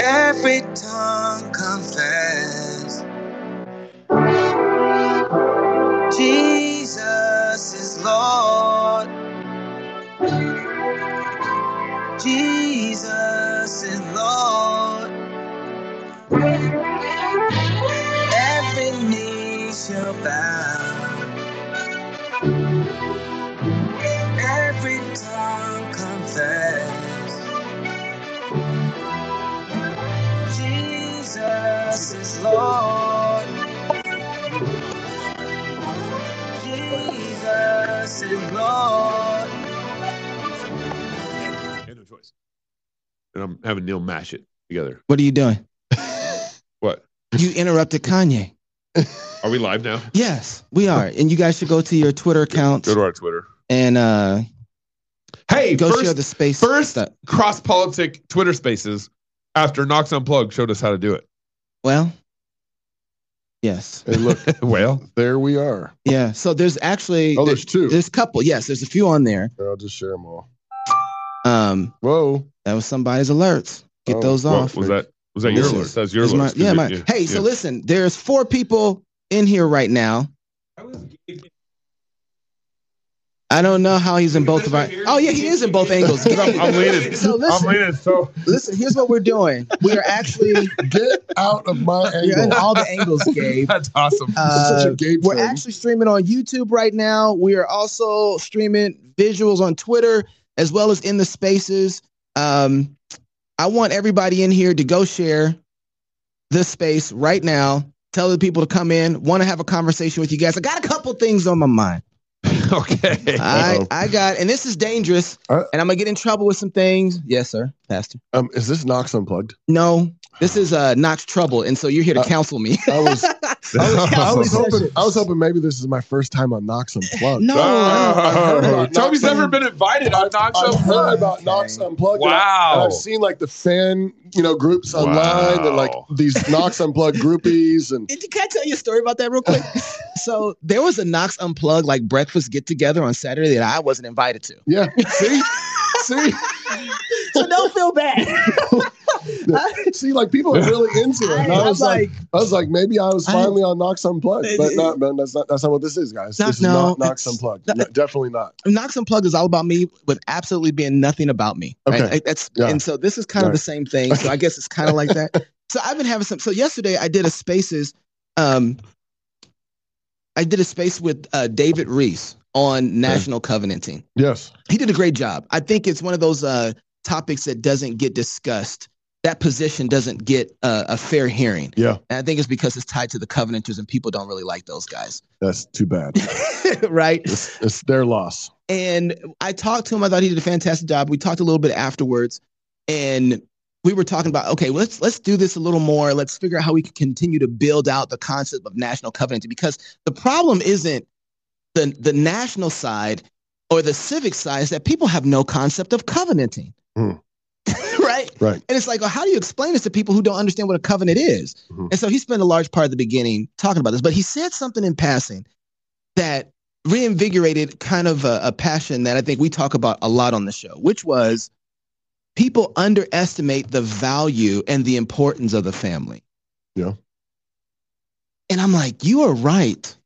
Every tongue confess. And I'm having Neil mash it together. What are you doing? What? You interrupted Kanye. Are we live now? Yes, we are. And you guys should go to your Twitter account Go to our Twitter. and uh, Hey, go first, share the space. first CrossPolitic Twitter spaces after Knox Unplugged showed us how to do it. Well, yes. Hey, look, well, there we are. Yeah. So there's actually Oh, there's two. there's a couple. Yes, there's a few on there. I'll just share them all. Um, Whoa. that was somebody's alerts. Get Oh, those what, off. was that was that your This alert? That's your This is my- alert. yeah, my, hey, so listen, there's four people in here right now. I don't know how he's in both of our. Oh yeah, he is in both angles. I'm, I'm leaning. So I'm listen, leaning. So listen. Here's what we're doing. We are actually Get out of my you're in angle. all the angles, Gabe. that's awesome. Uh, Such a Gabe we're thing. actually streaming on YouTube right now. We are also streaming visuals on Twitter as well as in the spaces. Um, I want everybody in here to go share this space right now. Tell the people to come in. Want to have a conversation with you guys. I got a couple things on my mind. okay. I Uh-oh. I got, and this is dangerous, Uh- and I'm gonna get in trouble with some things. Yes, sir, Pastor. Um, is this Knox Unplugged? No, this is uh Knox trouble, and so you're here to Uh, counsel me. I was, I was, I was hoping, I was hoping maybe this is my first time on Knox Unplugged. no, heard about Toby's Knox never been invited on Knox I've heard Unplugged. about Okay. Knox Unplugged. and I- And Wow. I've seen like the fan, you know, groups online and like these Knox Unplugged groupies and Did you, can I tell you a story about that real quick? so there was a Knox Unplugged like breakfast get together on Saturday that I wasn't invited to. yeah. See, see, So don't feel bad. see, like people are really into it. And I, I, was like, like, I was like, maybe I was I- finally on Knox Unplugged, but not, man. That's not that's not what this is, guys. Not- this is no, not Knox Unplugged. no, No, definitely not. Knox Unplugged is all about me with absolutely being nothing about me. Right? Okay. Like, That's Yeah. and so this is kind of the same thing. So I guess it's kind of like that. So I've been having some. So yesterday I did a spaces. Um, I did a space with uh, David Reese on national covenanting. Yes. he did a great job. I think it's one of those uh, topics that doesn't get discussed. That position doesn't get uh, a fair hearing. Yeah. And I think it's because it's tied to the covenanters and people don't really like those guys. That's too bad. right. It's, it's their loss. And I talked to him. I thought he did a fantastic job. We talked a little bit afterwards and we were talking about, okay, let's let's do this a little more. Let's figure out how we can continue to build out the concept of national covenanting because the problem isn't the the national side or the civic side is that people have no concept of covenanting. Hmm. right? Right. And it's like, well, how do you explain this to people who don't understand what a covenant is? Mhm. And so he spent a large part of the beginning talking about this, but he said something in passing that reinvigorated kind of a, a passion that I think we talk about a lot on the show, which was people underestimate the value and the importance of the family. Yeah. And I'm like, you are right.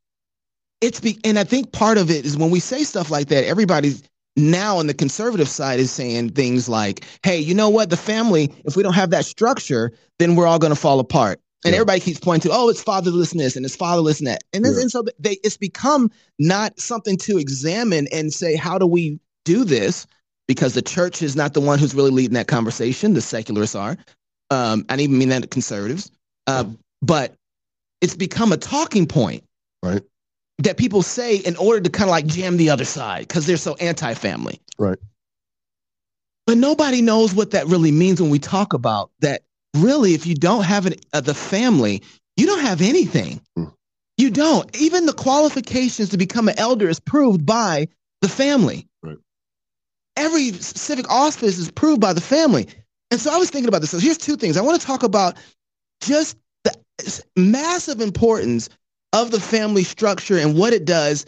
It's be, and I think part of it is when we say stuff like that, everybody's now on the conservative side is saying things like, hey, you know what? The family, if we don't have that structure, then we're all going to fall apart. And Yeah. everybody keeps pointing to, oh, it's fatherlessness and it's fatherless that. And, then, Yeah. and so they, it's become not something to examine and say, how do we do this? Because the church is not the one who's really leading that conversation. The secularists are. Um, I don't even mean that conservatives. Uh, but it's become a talking point. Right. That people say in order to kind of like jam the other side because they're so anti family. Right. But nobody knows what that really means when we talk about that. Really, if you don't have an, uh, the family, you don't have anything. Hmm. You don't. Even the qualifications to become an elder is proved by the family. Right. Every civic office is proved by the family. And so I was thinking about this. So here's two things. I want to talk about just the massive importance of the family structure and what it does.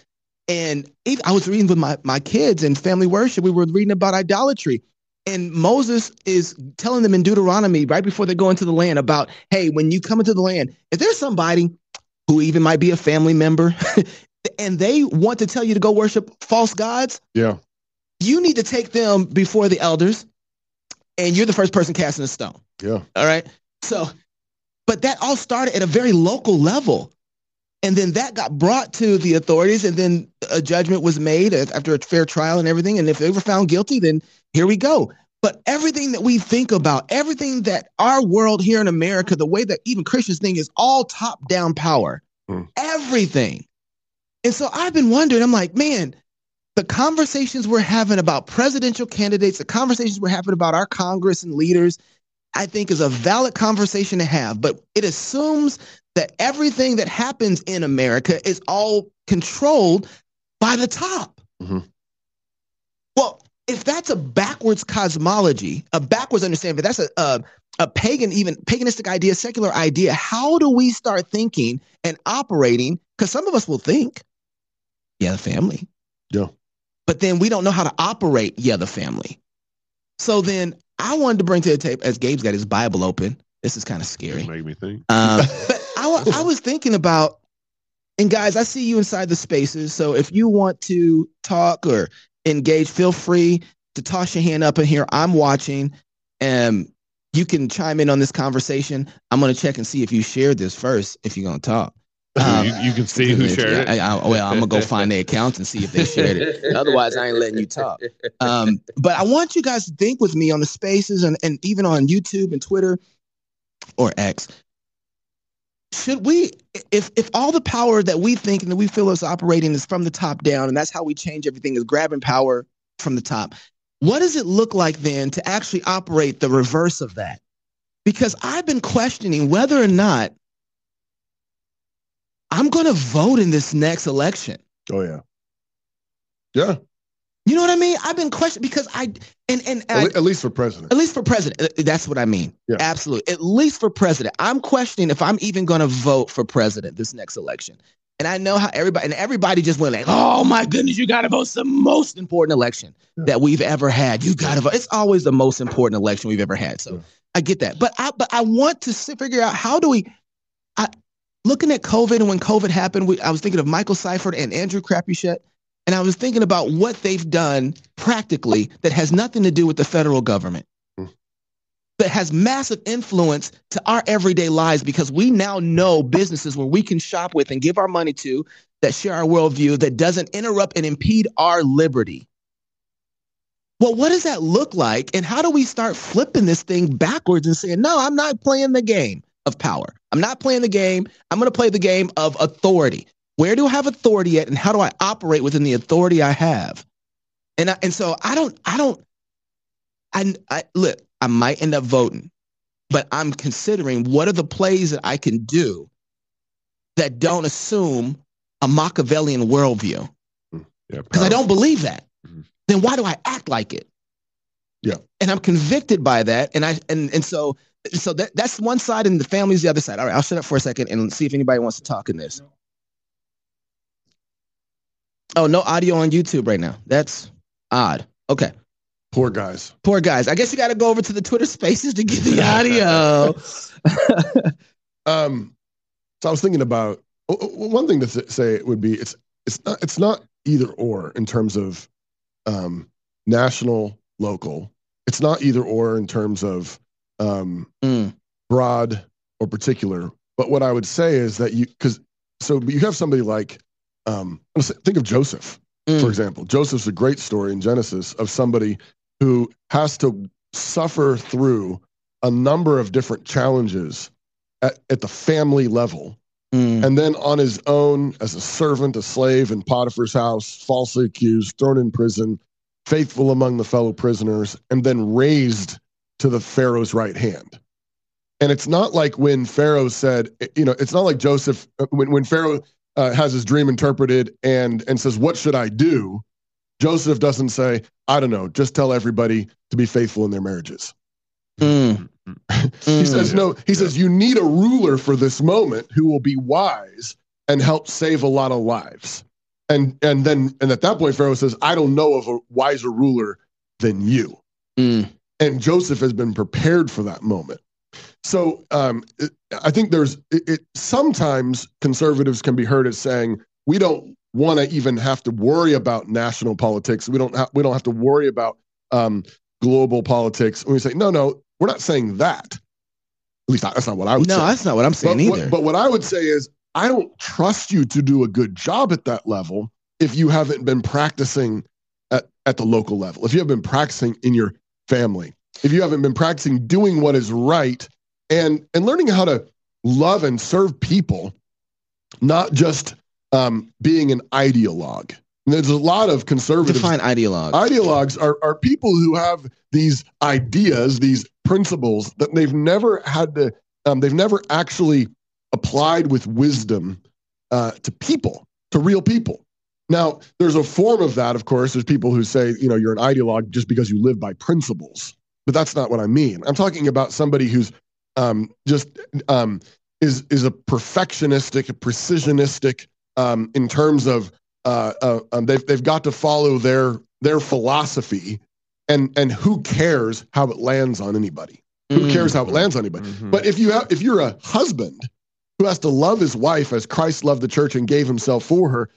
And I was reading with my, my kids in family worship, we were reading about idolatry. And Moses is telling them in Deuteronomy right before they go into the land about, hey, when you come into the land, if there's somebody who even might be a family member and they want to tell you to go worship false gods, Yeah. you need to take them before the elders and you're the first person casting a stone. Yeah. All right. So, but that all started at a very local level. And then that got brought to the authorities, and then a judgment was made after a fair trial and everything. And if they were found guilty, then here we go. But everything that we think about, everything that our world here in America, the way that even Christians think is all top down power, Hmm. everything. And so I've been wondering, I'm like, man, the conversations we're having about presidential candidates, the conversations we're having about our Congress and leaders, I think is a valid conversation to have. But it assumes that everything that happens in America is all controlled by the top. Mhm. Well, if that's a backwards cosmology, a backwards understanding, if that's a, a a pagan, even paganistic idea, secular idea, how do we start thinking and operating? Because some of us will think, yeah, the family. Yeah. But then we don't know how to operate, yeah, the family. So then I wanted to bring to the table, as Gabe's got his Bible open. This is kind of scary. Make me think. Um, but I, I was thinking about, and guys, I see you inside the spaces. So if you want to talk or engage, feel free to toss your hand up in here. I'm watching, and you can chime in on this conversation. I'm going to check and see if you shared this first. If you're going to talk, Um, you, you can see who If- shared it. I, I- well, I'm gonna go find their accounts and see if they shared it. Otherwise, I ain't letting you talk. Um, but I want you guys to think with me on the spaces and, and even on YouTube and Twitter or X. Should we, if if all the power that we think and that we feel is operating is from the top down, and that's how we change everything is grabbing power from the top, what does it look like then to actually operate the reverse of that? Because I've been questioning whether or not I'm going to vote in this next election. Oh yeah. Yeah. You know what I mean? I've been questioned because I and and At, I, at least for president. at least for president, uh, that's what I mean. Yeah. Absolutely. At least for president, I'm questioning if I'm even going to vote for president this next election. And I know how everybody and everybody just went like, "Oh my goodness, you got to vote! It's the most important election Yeah. that we've ever had. You got to vote. It's always the most important election we've ever had." So Yeah. I get that, but I but I want to si- figure out how do we. I looking at COVID and when COVID happened, we, I was thinking of Michael Seifert and Andrew Crapuchettes, and I was thinking about what they've done practically that has nothing to do with the federal government hmm. that has massive influence to our everyday lives because we now know businesses where we can shop with and give our money to that share our worldview that doesn't interrupt and impede our liberty. Well, what does that look like? And how do we start flipping this thing backwards and saying, no, I'm not playing the game of power. I'm not playing the game. I'm going to play the game of authority. Where do I have authority at and how do I operate within the authority I have? And I, and so I don't I don't I, I look, I might end up voting, but I'm considering what are the plays that I can do that don't assume a Machiavellian worldview Yeah, because I don't believe that. Mhm. Then why do I act like it? Yeah. And I'm convicted by that, and I and and so so that that's one side, and the family's the other side. All right, I'll shut up for a second and see if anybody wants to talk in this. Oh, no audio on YouTube right now. That's odd. Okay. Poor guys. Poor guys. I guess you got to go over to the Twitter Spaces to get the audio. Um, so I was thinking about one thing to say would be it's it's not it's not either or in terms of um, national local. It's not either or in terms of um, Mm, broad or particular. But what I would say is that you because so you have somebody like um, think of Joseph mm, for example. Joseph's a great story in Genesis of somebody who has to suffer through a number of different challenges at, at the family level. mm, And then on his own, as a servant, a slave in Potiphar's house, falsely accused, thrown in prison, faithful among the fellow prisoners, and then raised to the Pharaoh's right hand. And it's not like when Pharaoh said, you know, it's not like Joseph, uh, when, when Pharaoh uh, has his dream interpreted and, and says, What should I do? Joseph doesn't say, I don't know, just tell everybody to be faithful in their marriages. mm, He mm. says, no, he says, you need a ruler for this moment who will be wise and help save a lot of lives. And and then and at that point, Pharaoh says, I don't know of a wiser ruler than you. Mm. and Joseph has been prepared for that moment. So um, it, I think there's it, it. Sometimes conservatives can be heard as saying we don't want to even have to worry about national politics. We don't. Ha- we don't have to worry about um, global politics. And we say no, no, we're not saying that. At least that's not what I would No, say. that's not what I'm saying but, either. What, but what I would say is, I don't trust you to do a good job at that level if you haven't been practicing at, at the local level, if you haven't been practicing in your family, if you haven't been practicing doing what is right and, and learning how to love and serve people, not just um, being an ideologue. And there's a lot of conservatives Define ideologue. ideologues are, are people who have these ideas, these principles that they've never had to, um, they've never actually applied with wisdom uh, to people, to real people. Now, there's a form of that, of course. There's people who say, you know, you're an ideologue just because you live by principles, but that's not what I mean. I'm talking about somebody who's um, just um, is is a perfectionistic, a precisionistic um, in terms of uh, uh, um, they've they've got to follow their their philosophy, and and who cares how it lands on anybody? Who Mm. cares how it lands on anybody? Mhm. But if you have if you're a husband who has to love his wife as Christ loved the church and gave himself for her,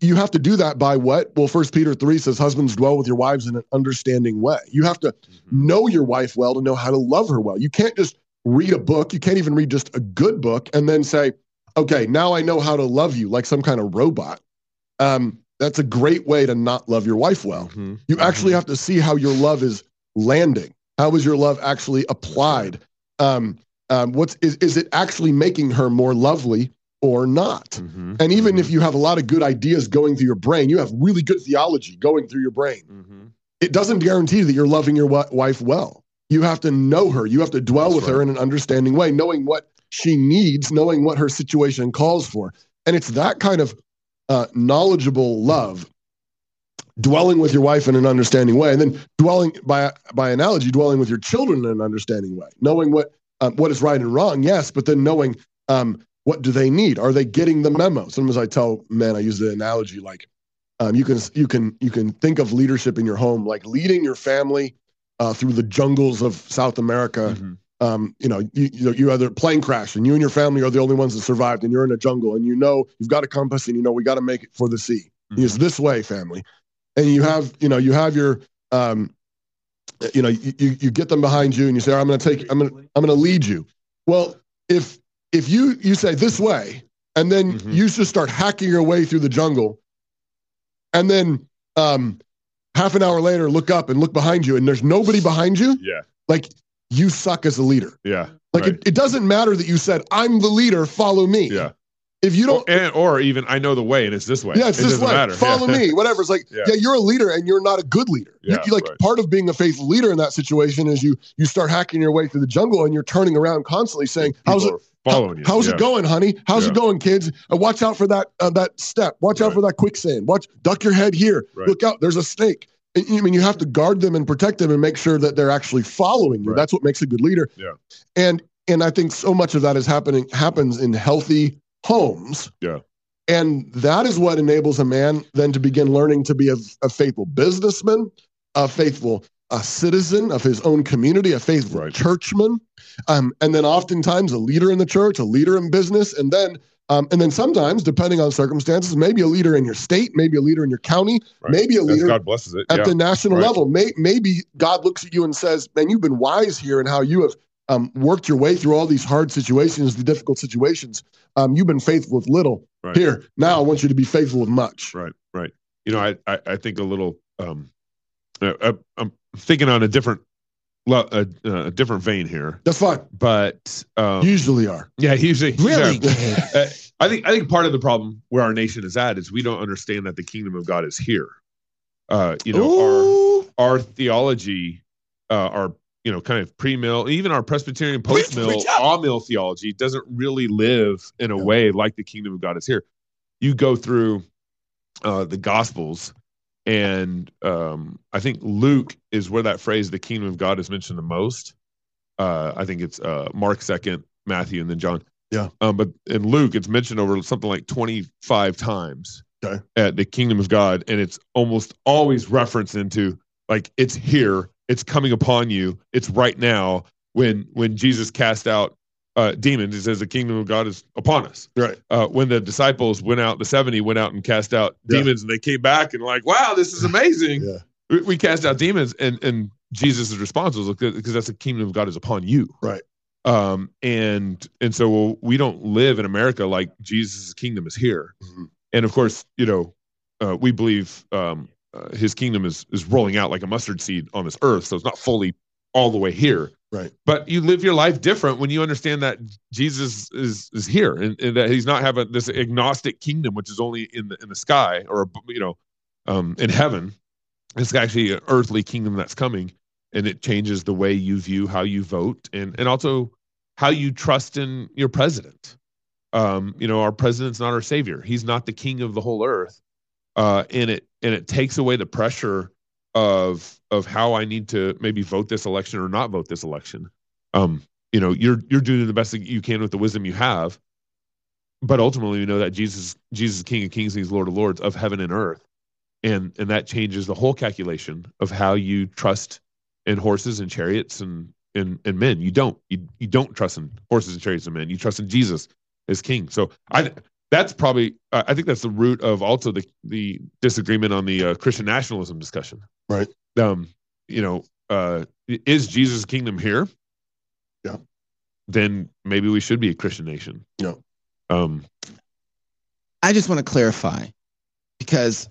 you have to do that by what? Well, First Peter three says, "Husbands dwell with your wives in an understanding way." You have to Mhm. know your wife well to know how to love her well. You can't just read a book. You can't even read just a good book and then say, "Okay, now I know how to love you," like some kind of robot. Um, that's a great way to not love your wife well. Mhm. You actually have to see how your love is landing. How is your love actually applied? Um, um, what's is, is it actually making her more lovely or not? Mhm. And even Mhm. if you have a lot of good ideas going through your brain, you have really good theology going through your brain. Mhm. It doesn't guarantee that you're loving your wi- wife well. You have to know her. You have to dwell That's with her in an understanding way, knowing what she needs, knowing what her situation calls for. And it's that kind of uh, knowledgeable love, dwelling with your wife in an understanding way, and then dwelling by by analogy, dwelling with your children in an understanding way, knowing what um, what is right and wrong, yes, but then knowing um, what do they need? Are they getting the memo? Sometimes I tell men, I use the analogy like um, you can you can you can think of leadership in your home like leading your family uh, through the jungles of South America. Mhm. Um, you know, you, you you a plane crash and you and your family are the only ones that survived, and you're in a jungle, and you know you've got a compass, and you know we got to make it for the sea. It's this way, family, and you have you know you have your um, you know you you you get them behind you, and you say, I'm going to take I'm going to I'm going to lead you. Well, if if you you say this way, and then Mhm. you just start hacking your way through the jungle, and then um, half an hour later, look up and look behind you, and there's nobody behind you, Yeah. like you suck as a leader. Yeah. Like Right. it, it doesn't matter that you said, I'm the leader, follow me. Yeah. If you don't Or, and, or even I know the way and it's this way. yeah, it's it this doesn't way. matter. Follow Yeah. me, whatever. It's like, Yeah. yeah. you're a leader and you're not a good leader. Yeah, you, like right. part of being a faithful leader in that situation is you you start hacking your way through the jungle and you're turning around constantly saying, "How's it? Following you? How's Yeah. it going, honey? How's Yeah. it going, kids? Uh, watch out for that uh, that step. Watch out for that quicksand. Watch, duck your head here. Right. Look out, there's a snake." And, I mean, you have to guard them and protect them and make sure that they're actually following you. Right. That's what makes a good leader. Yeah. And and I think so much of that is happening happens in healthy homes. Yeah. And that is what enables a man then to begin learning to be a, a faithful businessman, a faithful a citizen of his own community, a faithful Right. churchman, um, and then oftentimes a leader in the church, a leader in business, and then um, and then sometimes, depending on circumstances, maybe a leader in your state, maybe a leader in your county, Right. maybe a leader God blesses it. at yeah. the national Right. level. May, maybe God looks at you and says, "Man, you've been wise here in how you have um, worked your way through all these hard situations, the difficult situations. Um, you've been faithful with little. Here, now I want you to be faithful with much." Right, right. You know, I I, I think a little. Um, uh, uh, I'm thinking on a different, a, a different vein here, That's fine. but um, Usually are. yeah, usually Really? yeah. Uh, I think I think part of the problem where our nation is at is we don't understand that the kingdom of God is here. Uh, you know, Ooh. our our theology, uh, our you know, kind of pre-mill, even our Presbyterian post-mill, all-mill theology doesn't really live in a way like the kingdom of God is here. You go through uh, the Gospels, and um, I think Luke is where that phrase "the kingdom of God" is mentioned the most. Uh, I think it's uh, Mark second, Matthew, and then John. Yeah. Um, but in Luke, it's mentioned over something like twenty-five times Okay. at the kingdom of God, and it's almost always referenced into like it's here it's coming upon you. It's right now. When when Jesus cast out uh, demons, he says the kingdom of God is upon us. Right. Uh, when the disciples went out, the seventy went out and cast out Yeah. demons, and they came back and like, wow, this is amazing. Yeah. We, we cast out demons, and and Jesus' response was because that's the kingdom of God is upon you. Right. Um, and and so we don't live in America like Jesus' kingdom is here Mhm. and of course, you know, uh, we believe um, uh, his kingdom is is rolling out like a mustard seed on this earth, so it's not fully all the way here. Right. But you live your life different when you understand that Jesus is is here, and, and that he's not having this agnostic kingdom, which is only in the in the sky or you know, um, in heaven. It's actually an earthly kingdom that's coming, and it changes the way you view how you vote, and and also how you trust in your president um, you know, our president's not our savior. He's not the king of the whole earth. Uh, and it and it takes away the pressure of of how I need to maybe vote this election or not vote this election. Um, you know, you're you're doing the best that you can with the wisdom you have. But ultimately, you know that Jesus Jesus is King of Kings, He's Lord of Lords of heaven and earth, and and that changes the whole calculation of how you trust in horses and chariots and and and men. You don't you you don't trust in horses and chariots and men. You trust in Jesus as King. So I that's probably I think that's the root of also the the disagreement on the uh, Christian nationalism discussion. Right. Um. You know, uh, is Jesus' kingdom here? Yeah. Then maybe we should be a Christian nation. Yeah. Um. I just want to clarify because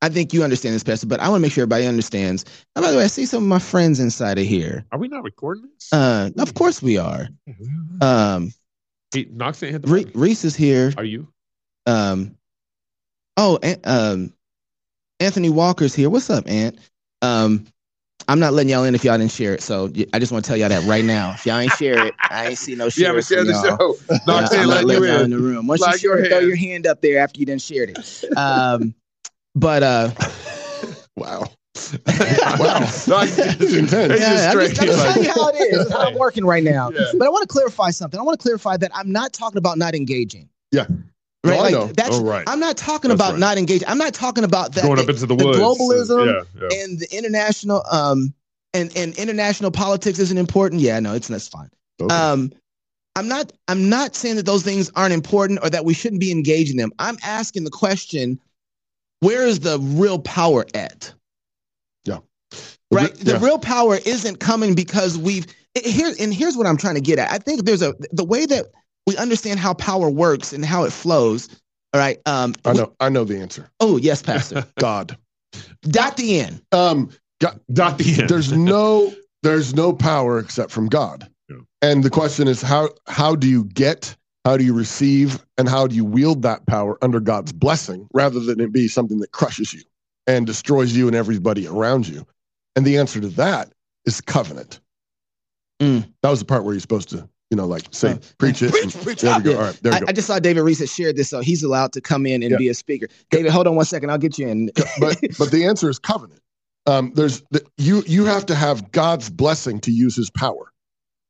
I think you understand this, Pastor, but I want to make sure everybody understands. And by the way, I see some of my friends inside of here. Are we not recording this? Uh, of course we are. Um, hey, Knox didn't hit the Re- Reese is here. Are you? Um, oh, An- um, Anthony Walker's here. What's up, Ant? Um, I'm not letting y'all in if y'all didn't share it. So I just want to tell y'all that right now. If y'all ain't share it, I ain't see no share. Yeah, but share the show. Yeah, I'm not letting you in in. the room. Once you share it, throw your hand up there after you done shared it. Um, but uh, Wow. wow. Is intense. Yeah, I'm just, I'm just telling you how it is. How I'm working right now. Yeah. But I want to clarify something. I want to clarify that I'm not talking about not engaging. Yeah. No, Right. I know. that's. Oh, right. I'm not talking That's about right. not engaging. I'm not talking about that. Going up into the, the woods. globalism Yeah. yeah. and the international um and and international politics isn't important. Yeah, no, it's that's fine. Okay. Um, I'm not I'm not saying that those things aren't important or that we shouldn't be engaging them. I'm asking the question, where is the real power at? Yeah. Right. The Yeah. real power isn't coming because we've here and here's what I'm trying to get at. I think there's a the way that we understand how power works and how it flows. All right. Um I we- know. I know the answer. oh yes, Pastor. God. Dot the end. Um, Dot the end. there's no there's no power except from God. Yeah. And the question is how how do you get, how do you receive, and how do you wield that power under God's blessing rather than it be something that crushes you and destroys you and everybody around you? And the answer to that is covenant. Mm. That was the part where you're supposed to, you know, like say, Uh, preach it. preach, preach. there we go. Yeah. All right, there we I, go. I just saw David Reese had shared this, so he's allowed to come in and Yeah. be a speaker. David, hold on one second. I'll get you in. but but the answer is covenant. Um, there's the, you you have to have God's blessing to use His power.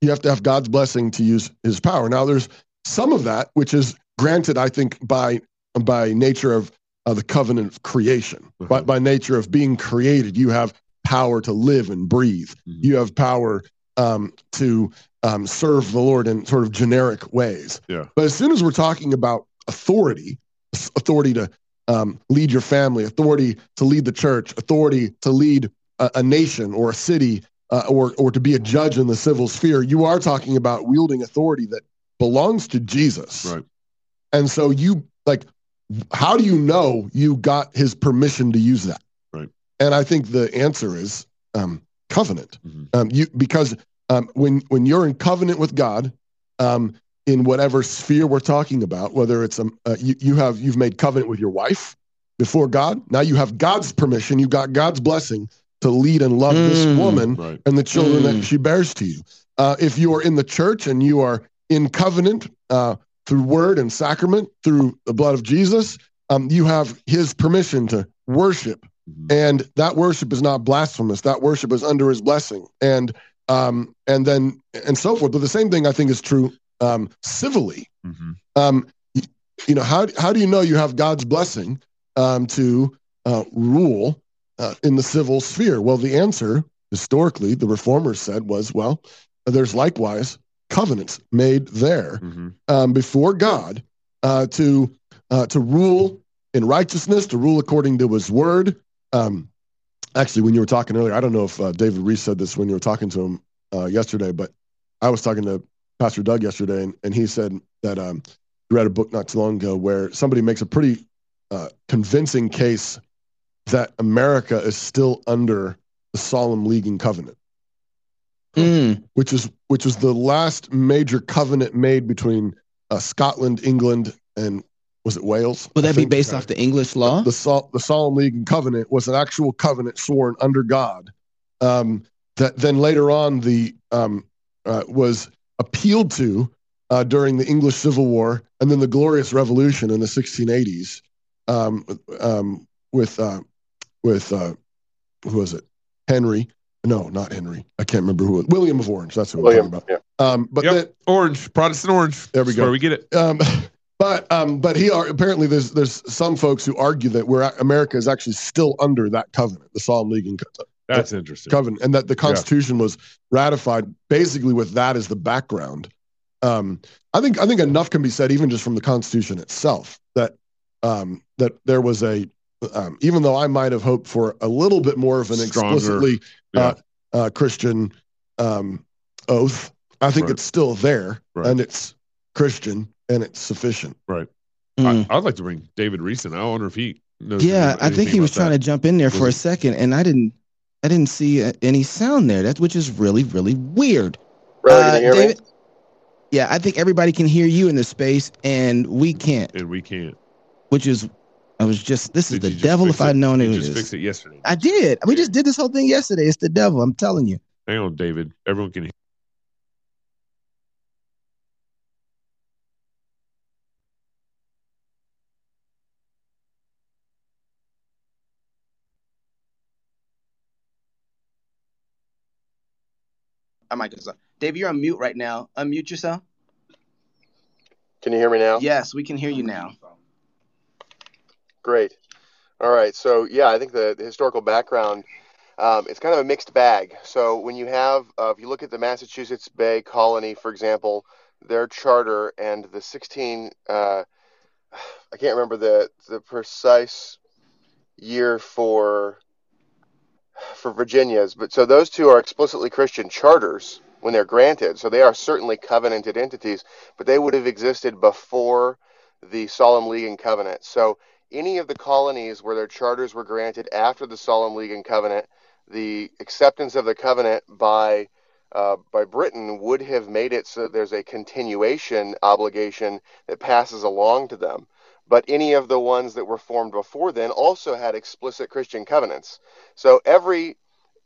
You have to have God's blessing to use His power. Now there's some of that which is granted, I think, by by nature of uh, the covenant of creation. By Mhm. by nature of being created, you have power to live and breathe. Mhm. You have power um, to um, serve the Lord in sort of generic ways. Yeah. But as soon as we're talking about authority, authority to um, lead your family, authority to lead the church, authority to lead a, a nation or a city, uh, or or to be a judge in the civil sphere, you are talking about wielding authority that belongs to Jesus. Right. And so you like, how do you know you got His permission to use that? Right. And I think the answer is um, covenant. Mhm. Um, you because um, when when you're in covenant with God, um, in whatever sphere we're talking about, whether it's um, uh, you, you have you've made covenant with your wife before God. Now you have God's permission. you've got God's blessing to lead and love this Mm. woman Right. and the children Mm. that she bears to you. Uh, if you are in the church and you are in covenant uh, through word and sacrament through the blood of Jesus, um, you have His permission to worship Mhm. and that worship is not blasphemous that worship is under his blessing and um and then and so forth but the same thing i think is true um civilly Mhm. um you know how how do you know you have god's blessing um to uh, rule uh, in the civil sphere well the answer historically the reformers said was, well, there's likewise covenants made there Mhm. um, before God uh, to uh, to rule in righteousness, to rule according to His word. Um, actually, when you were talking earlier, I don't know if uh, David Reese said this when you were talking to him uh, yesterday, but I was talking to Pastor Doug yesterday, and, and he said that um, he read a book not too long ago where somebody makes a pretty uh, convincing case that America is still under the Solemn League and Covenant Mm. which is which was the last major covenant made between uh, Scotland, England, and was it Wales? Would I that be based off the English law? The, Sol- the Solemn League and Covenant was an actual covenant sworn under God. Um, that then later on the um, uh, was appealed to uh, during the English Civil War and then the Glorious Revolution in the 1680s um, um, with uh, with uh, who was it? Henry. No, not Henry. I can't remember who. It was. William of Orange. That's who William, I'm talking yeah. about. Um, but Yep. then- Orange, Protestant orange. There we That's go. Where we get it. um, but um, but he are, apparently there's there's some folks who argue that we're America is actually still under that covenant, the Solemn League and That's interesting. covenant, and that the Constitution was ratified basically with that as the background. Um, I think I think enough can be said even just from the Constitution itself that um, that there was a um, even though I might have hoped for a little bit more of an Stronger, explicitly yeah. uh, uh, Christian um, oath, I think Right. it's still there Right. and it's Christian and it's sufficient. Mm. I, I'd like to bring David Reese in. I wonder if he knows. Yeah, I think he was trying to jump in there for a second, and I didn't. I didn't see any sound there. That which is really, really weird. Riley, Uh, hear David- me? Yeah, I think everybody can hear you in the space, and we can't. and we can't. Which is, I was just. This is the devil. fix If I'd known You it just was. fixed it yesterday. I did. We just did this whole thing yesterday. It's the devil. I'm telling you. Hang on, David. Everyone can I might just. Dave, you're on mute right now. Unmute yourself. Can you hear me now? Yes, we can hear you now. Great. All right. So yeah, I think the, the historical background um, it's kind of a mixed bag. So when you have, uh, if you look at the Massachusetts Bay Colony, for example, their charter and the 16, uh, I can't remember the the precise year for for Virginia's, but so those two are explicitly Christian charters when they're granted. So they are certainly covenanted entities, but they would have existed before the Solemn League and Covenant. So any of the colonies where their charters were granted after the Solemn League and Covenant, the acceptance of the covenant by uh, by Britain would have made it so that there's a continuation obligation that passes along to them. But any of the ones that were formed before then also had explicit Christian covenants. So every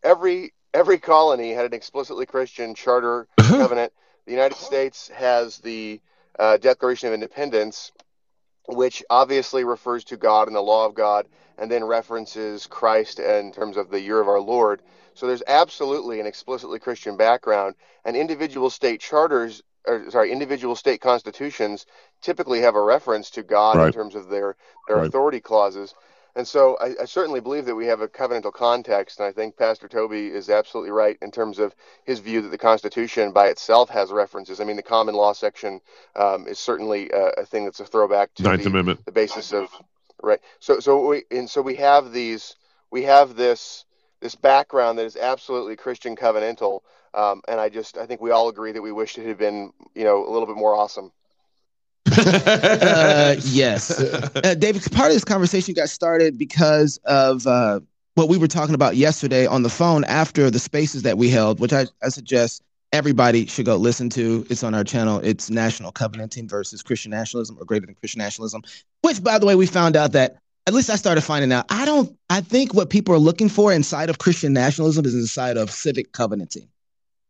every every colony had an explicitly Christian charter covenant. The United States has the uh, Declaration of Independence, which obviously refers to God and the law of God, and then references Christ in terms of the year of our Lord. So there's absolutely an explicitly Christian background, and individual state charters, or sorry, individual state constitutions typically have a reference to God in terms of their their Right. authority clauses. And so I, I certainly believe that we have a covenantal context, and I think Pastor Toby is absolutely right in terms of his view that the Constitution by itself has references. I mean, the common law section um, is certainly a, a thing that's a throwback to Ninth the, Amendment. the basis of right. So so we and so we have these we have this this background that is absolutely Christian covenantal, um, and I just I think we all agree that we wish it had been you know a little bit more awesome. Uh, yes. uh, David, part of this conversation got started because of uh, what we were talking about yesterday on the phone after the spaces that we held, which I, I suggest everybody should go listen to. It's on our channel. It's National Covenanting versus Christian Nationalism or Greater than Christian Nationalism, which, by the way, we found out that at least I started finding out. I don't, I think what people are looking for inside of Christian nationalism is inside of civic covenanting.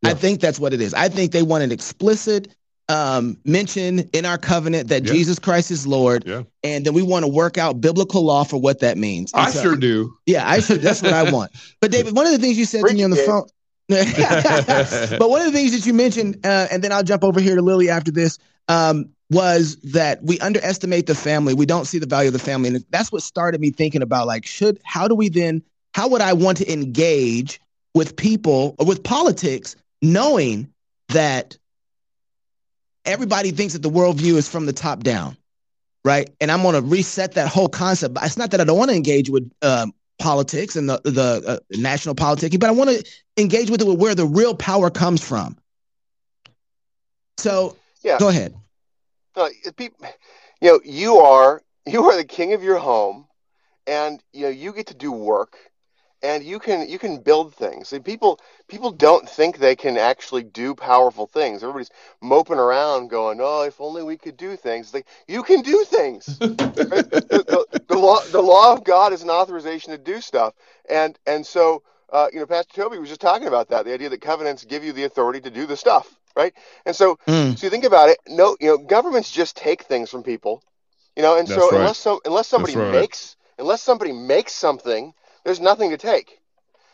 I think that's what it is. I think they want an explicit um, mention in our covenant that Yeah. Jesus Christ is Lord, Yeah. and then we want to work out biblical law for what that means. And I so- sure do. yeah, I should. That's what I want. But David, one of the things you said to me on the Preach it, phone. but one of the things that you mentioned, uh, and then I'll jump over here to Lily after this, um, was that we underestimate the family. We don't see the value of the family, and that's what started me thinking about like, should how do we then? How would I want to engage with people or with politics, knowing that everybody thinks that the worldview is from the top down, right? And I'm going to reset that whole concept. It's not that I don't want to engage with um, politics and the the uh, national politics, but I want to engage with it with where the real power comes from. So, Yeah. go ahead. It be, you know, you are you are the king of your home, and you know you get to do work, and you can you can build things. And people people don't think they can actually do powerful things. Everybody's moping around, going, "Oh, if only we could do things." Like you can do things. the, the, the law the law of God is an authorization to do stuff, and and so uh, you know, Pastor Toby was just talking about that. The idea that covenants give you the authority to do the stuff, right? And so Mm. so you think about it. No, you know, governments just take things from people, you know, and so right. unless some unless somebody right. makes unless somebody makes something, there's nothing to take.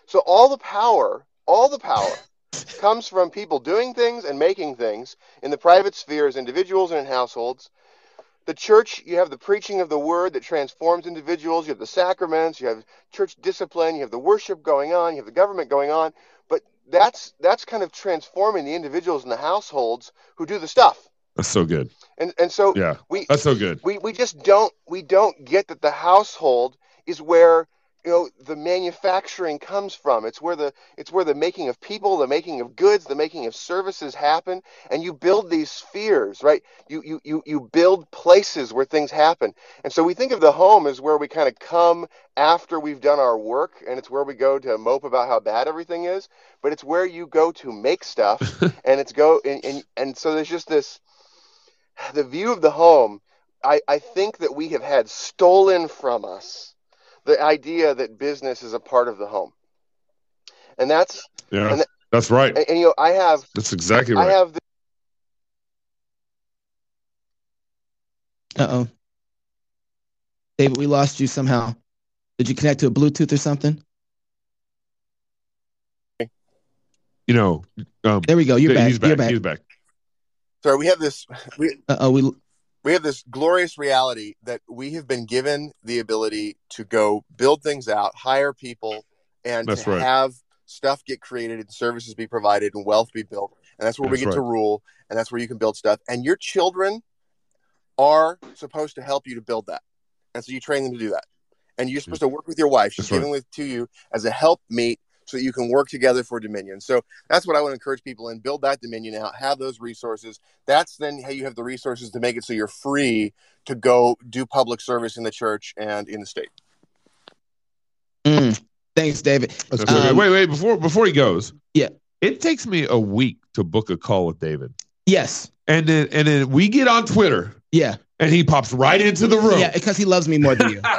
So all the power, all the power comes from people doing things and making things in the private sphere as individuals and in households. The church, you have the preaching of the word that transforms individuals, you have the sacraments, you have church discipline, you have the worship going on, you have the government going on, but that's that's kind of transforming the individuals in the households who do the stuff. That's so good. And and so Yeah, we that's so good. we we just don't we don't get that the household is where you know the manufacturing comes from. It's where the it's where the making of people the making of goods the making of services happen. And you build these spheres right? You you you, you build places where things happen. And so we think of the home as where we kind of come after we've done our work and it's where we go to mope about how bad everything is. But it's where you go to make stuff and it's go and, and and so there's just this the view of the home I, I think that we have had stolen from us the idea that business is a part of the home. And that's Yeah, And- that's right. and, and, you know I have That's exactly right. I right. have the, Uh oh. David, we lost you somehow. Did you connect to a Bluetooth or something? You know, um, There we go. You're back. he's back. You're back. He's back. Sorry, we have this we Uh oh. We we have this glorious reality that we have been given the ability to go build things out, hire people, and That's to right. have stuff get created and services be provided and wealth be built. And that's where we That's get to rule, and that's where you can build stuff. And your children are supposed to help you to build that. And so you train them to do that. And you're supposed to work with your wife. She's That's right. giving it to you as a help meet so that you can work together for dominion. So that's what I would encourage people in build that dominion out, have those resources. That's then how you have the resources to make it so you're free to go do public service in the church and in the state. Mm. Thanks, David. That's Um. Wait, wait. Before before he goes, Yeah. it takes me a week to book a call with David, Yes. and then and then we get on Twitter, Yeah. And he pops right into the room. Yeah. Because he loves me more than you.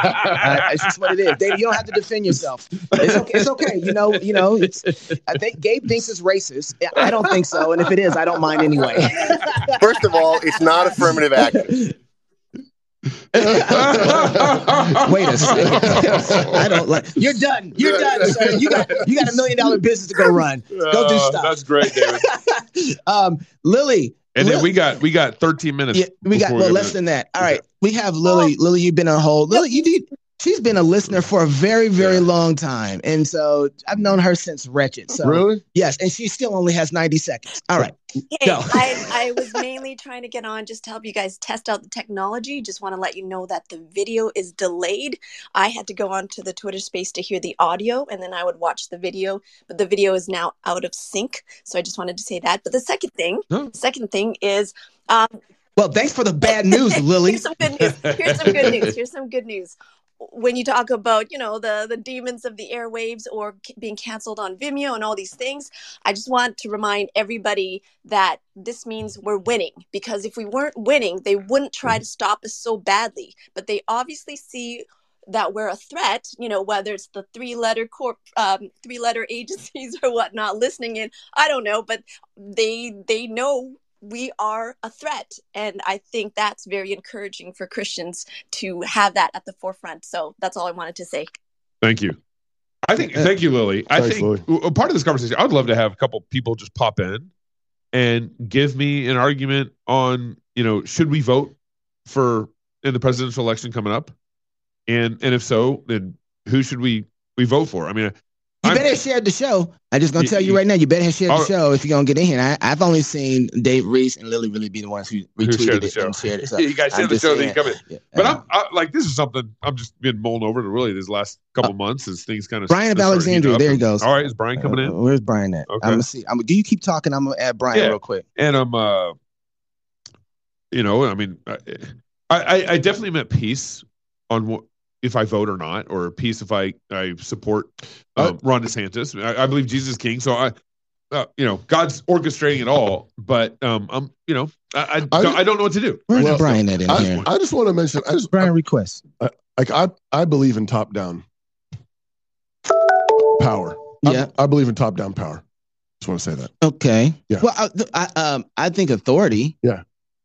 Uh, it's just what it is, David. You don't have to defend yourself. It's okay. It's okay. You know. You know. It's. I think Gabe thinks it's racist. I don't think so. And if it is, I don't mind anyway. First of all, it's not affirmative action. Wait a second. I don't like. You're done. You're done, sir. You got. You got a million dollar business to go run. Go do Uh, stuff. That's great, David. um, Lily. And then we got we got 13 minutes. Yeah, we got well less than that. All right, we have Lily. Lily, you've been on hold. Lily, you did. She's been a listener for a very, very Yeah. long time, and so I've known her since Wretched. So Really? yes, and she still only has ninety seconds. All right, Hey, Go. I, I was mainly trying to get on just to help you guys test out the technology. Just want to let you know that the video is delayed. I had to go onto the Twitter space to hear the audio and then I would watch the video, but the video is now out of sync. So I just wanted to say that. But the second thing, No. second thing is um, well, thanks for the bad news, Lily. Here's some good news. Here's some good news. Here's some good news. When you talk about, you know, the the demons of the airwaves or c- being canceled on Vimeo and all these things, I just want to remind everybody that this means we're winning because if we weren't winning, they wouldn't try to stop us so badly. But they obviously see that we're a threat, you know, whether it's the three letter corp, um, three letter agencies or whatnot listening in, I don't know, but they they know we are a threat and i think that's very encouraging for christians to have that at the forefront so that's all i wanted to say Thank you. I think thank you, Lily. I think a part of this conversation, I'd love to have a couple people just pop in and give me an argument on, you know, should we vote for in the presidential election coming up? And and if so, then who should we we vote for? I mean, You I'm- better share the show. I just gonna tell you right now. You better have shared the Oh. show if you're gonna get in here. I, I've only seen Dave Reese and Lily really be the ones who Who retweeted the it show. and shared it. So you guys share the show, then saying, you come in. yeah, But uh, I'm I, like, this is something I'm just been mulling over to really these last couple months as things kind of. Brian of Alexandria. There he goes. All right, is Brian coming uh, in? Where's Brian at? Okay. I'm gonna see. I'm. Do you keep talking? I'm gonna add Brian Yeah. real quick. And I'm, uh, you know, I mean, I, I, I definitely meant peace on what if I vote or not, or peace if I I support um, Ron DeSantis. I, I believe Jesus is king, so I. Uh, you know, God's orchestrating it all, but um, I'm, you know, I I, I- don't, I don't know what to do. Where's Well, Brian at in I, here? I just want to mention. I just Brian request. like I I believe in top down power. Yeah. I, believe in top down power. Just want to say that. Okay. Yeah. Well, I, I um I think authority. Yeah.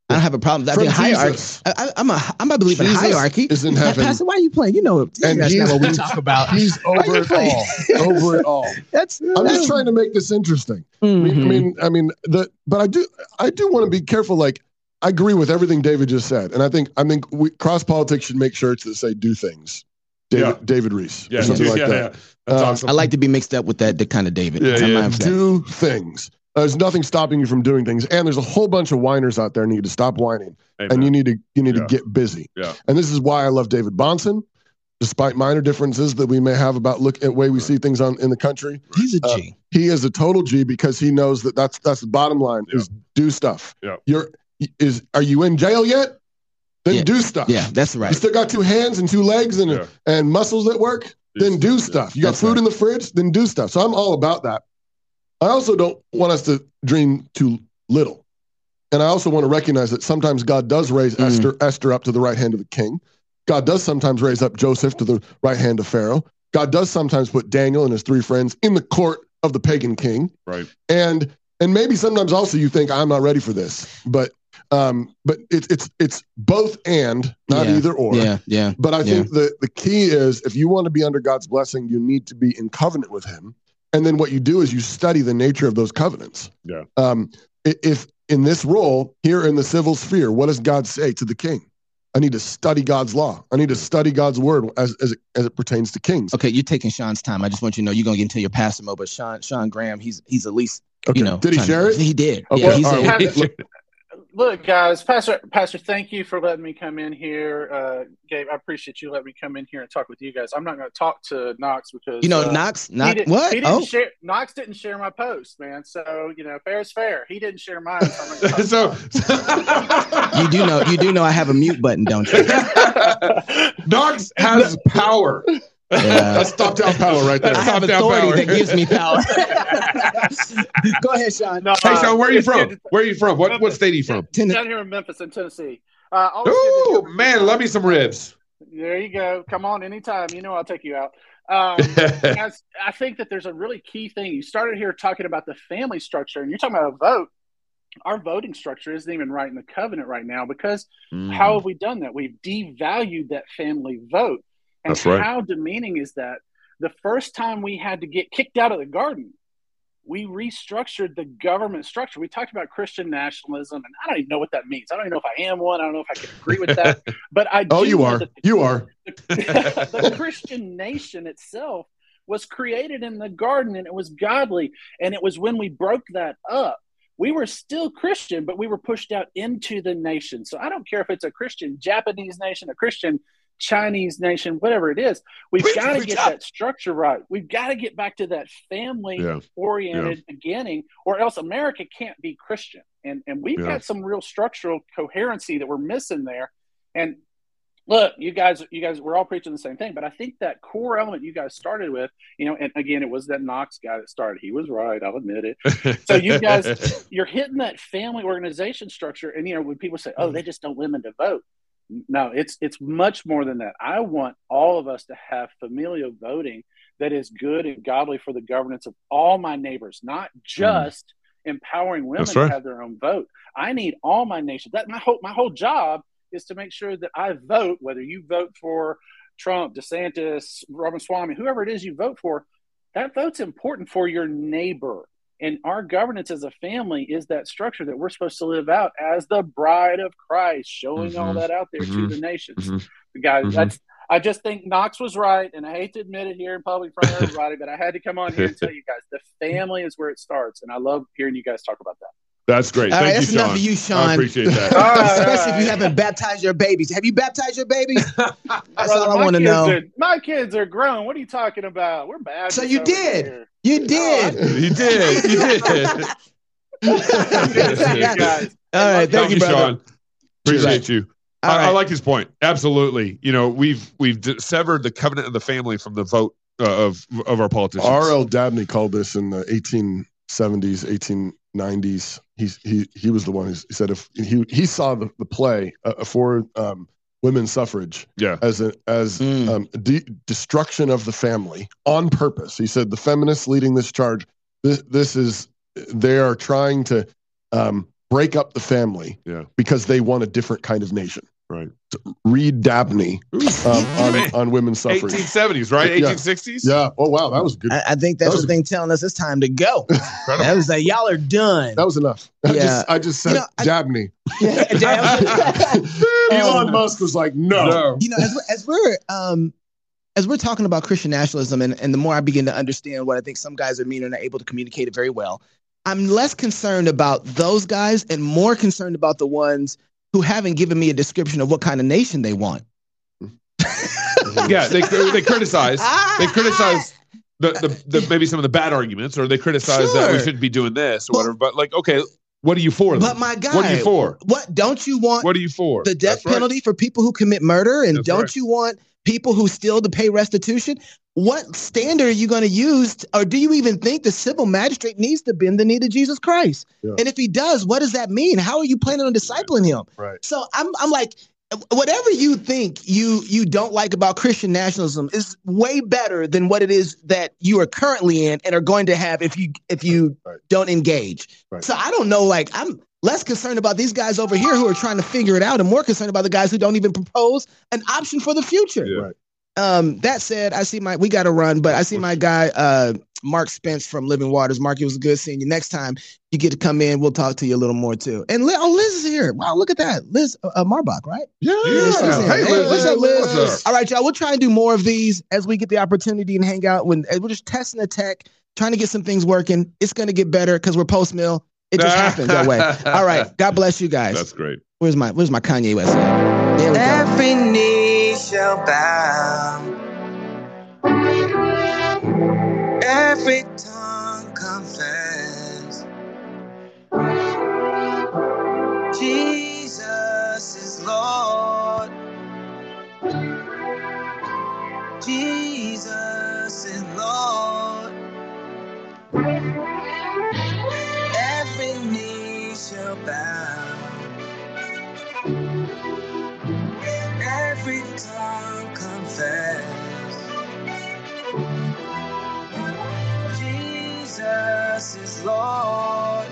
I don't have a problem. I From think hierarchy. Jesus. I, I, I'm a I'm a believer in Jesus hierarchy. is in Pa- heaven. Pastor, why are you playing? You know, And that's not what we talk about. He's Why over it all. Over it all. That's. I'm just trying to make this interesting. I mean, I mean, I mean, the but I do I do want to be careful. Like I agree with everything David just said, and I think I think we, cross politics should make shirts that say "Do things." David Yeah. David Reese, Yeah, or something yeah, like yeah, that. yeah. That's Uh, awesome. I like to be mixed up with that, the kind of David. Yeah, yeah. Do things. There's nothing stopping you from doing things, and there's a whole bunch of whiners out there. and you Need to stop whining, Amen. and you need to you need Yeah. to get busy. Yeah. And this is why I love David Bahnsen, despite minor differences that we may have about look at way we Right. see things on in the country. He's a Uh, he is a total G because he knows that that's that's the bottom line is do stuff. Yeah. You're is are you in jail yet? Then Yeah. do stuff. yeah, that's right. You still got two hands and two legs and Yeah. and muscles that work. Then do stuff. You got That's food right. in the fridge. Then do stuff. So I'm all about that. I also don't want us to dream too little, and I also want to recognize that sometimes God does raise Mm. Esther Esther up to the right hand of the king. God does sometimes raise up Joseph to the right hand of Pharaoh. God does sometimes put Daniel and his three friends in the court of the pagan king right. and and maybe sometimes also you think I'm not ready for this, but um, but it's it's it's both and not Yeah. either or. Yeah, yeah. But I think the the key is if you want to be under God's blessing, you need to be in covenant with Him, and then what you do is you study the nature of those covenants. Yeah. Um, if in this role here in the civil sphere, what does God say to the king? I need to study God's law. I need to study God's word as as it, as it pertains to kings. Okay, you're taking Sean's time. I just want you to know you're gonna get into your pastor mode, but Sean Sean Graham, he's he's at least Okay. you know. Did he trying- share it? He did. Okay, Yeah, he all said. right. Look, look, guys, Pastor, Pastor, thank you for letting me come in here. Uh, Gabe, I appreciate you letting me come in here and talk with you guys. I'm not going to talk to Knox because You know, uh, Knox, he Knox, did- what? He didn't Oh, share. Knox didn't share my post, man. So you know, fair is fair. He didn't share mine. So I'm not gonna talk so, you do know, you do know I have a mute button, don't you? Knox has power. Yeah. That's top down power right there. I have Top down authority power. that gives me power. Go ahead, Sean. No, Hey, Sean, where are you from? Where are you from? What what state are you from? Ten- Down here in Memphis, in Tennessee. Uh, always good to Ooh, hear from man, you. love me some ribs. There you go. Come on, anytime. You know I'll take you out. Um, guys, I think that there's a really key thing. You started here talking about the family structure, and you're talking about a vote. Our voting structure isn't even right in the covenant right now because Mm. how have we done that? We've devalued that family vote. And That's right. how demeaning is that? The first time we had to get kicked out of the garden, we restructured the government structure. We talked about Christian nationalism, and I don't even know what that means. I don't even know if I am one. I don't know if I can agree with that. But I Oh, you are. the- You are. the Christian nation itself was created in the garden and it was godly. And it was when we broke that up, we were still Christian, but we were pushed out into the nation. So I don't care if it's a Christian Japanese nation, a Christian Chinese nation, whatever it is, we've Preach, got to get up. that structure right. We've got to get back to that family Yeah. oriented beginning, or else America can't be Christian. And and we've Yeah. got some real structural coherency that we're missing there. And look, you guys, you guys, we're all preaching the same thing, but I think that core element you guys started with, you know, and again, it was that Knox guy that started. He was right, I'll admit it. So you guys, you're hitting that family organization structure, and you know, when people say, "Oh, they just don't women to vote," no, it's it's much more than that. I want all of us to have familial voting that is good and godly for the governance of all my neighbors, not just empowering women right. to have their own vote. I need all my nation. That my whole my whole job is to make sure that I vote, whether you vote for Trump, DeSantis, Ramaswamy, whoever it is you vote for, that vote's important for your neighbor. And our governance as a family is that structure that we're supposed to live out as the bride of Christ, showing all Mhm. that out there Mhm. to the nations. Mhm. Guys, Mhm. that's I just think Knox was right, and I hate to admit it here in public front of everybody, but I had to come on here and tell you guys the family is where it starts, and I love hearing you guys talk about that. That's great. All Thank right, you, that's Sean. enough of you, Sean. I appreciate that. All right, all Especially if you haven't baptized your babies. Have you baptized your babies? That's Brother, all I my want to kids know. Are, my kids are grown. What are you talking about? We're bad. So you did. Here. You did. he did. He did. Good to see you guys. All right, thank you, brother. Sean. Appreciate you. All I, I like his point. Absolutely. You know, we've we've d- severed the covenant of the family from the vote uh, of of our politicians. R.L. Dabney called this in the 1870s, 1890s. He he he was the one who said if he he saw the, the play uh, for um, women's suffrage Yeah. as a as Mm. um, de- destruction of the family on purpose. He said the feminists leading this charge. This this is they are trying to um, break up the family Yeah. because they want a different kind of nation. Right. Read Dabney um, on, on women's suffrage. 1870s, right? 1860s. Yeah. Oh wow, that was good. I, I think that's That was- the thing telling us it's time to go. Incredible. That was like y'all are done. That was enough. I Yeah. just I just said You know, I- Dabney. Damn. Elon Musk was like, no. you know, as we're, as we're um as we're talking about Christian nationalism, and, and the more I begin to understand what I think some guys are mean and are able to communicate it very well, I'm less concerned about those guys and more concerned about the ones who haven't given me a description of what kind of nation they want. Yeah. They they criticize. They criticize. The, the, the maybe some of the bad arguments, or they criticize that we shouldn't be doing this or whatever. But like, okay, what are you for? Then? But my God, What are you for? What don't you want What are you for? the death That's right. penalty for people who commit murder? And That's don't right. you want people who steal to pay restitution? What standard are you going to use? or do you even think the civil magistrate needs to bend the knee to Jesus Christ? Yeah. And if he does, what does that mean? How are you planning on discipling him? Right. So I'm, I'm like, whatever you think you you don't like about Christian nationalism is way better than what it is that you are currently in and are going to have if you if you Right. don't engage. Right. So I don't know. Like I'm less concerned about these guys over here who are trying to figure it out, and more concerned about the guys who don't even propose an option for the future. Yeah. Right. Um, that said, I see my we got to run, but I see my guy uh Mark Spence from Living Waters. Mark, it was good seeing you. Next time you get to come in, we'll talk to you a little more too. And Liz, oh, Liz is here. Wow, look at that, Liz uh, uh, Marbach, right? Yeah. Liz is. Hey, Liz. what's up, Liz? What's up? All right, y'all. We'll try and do more of these as we get the opportunity and hang out. When we're just testing the tech, trying to get some things working. It's gonna get better because we're post mill. It just happens that way. All right. God bless you guys. That's great. Where's my Where's my Kanye West? There we go. Every knee shall bow. Every tongue about. Every tongue confess Jesus is Lord.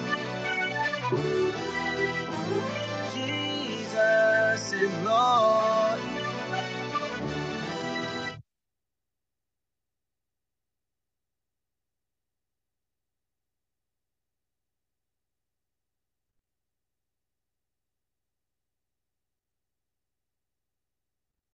Jesus is Lord.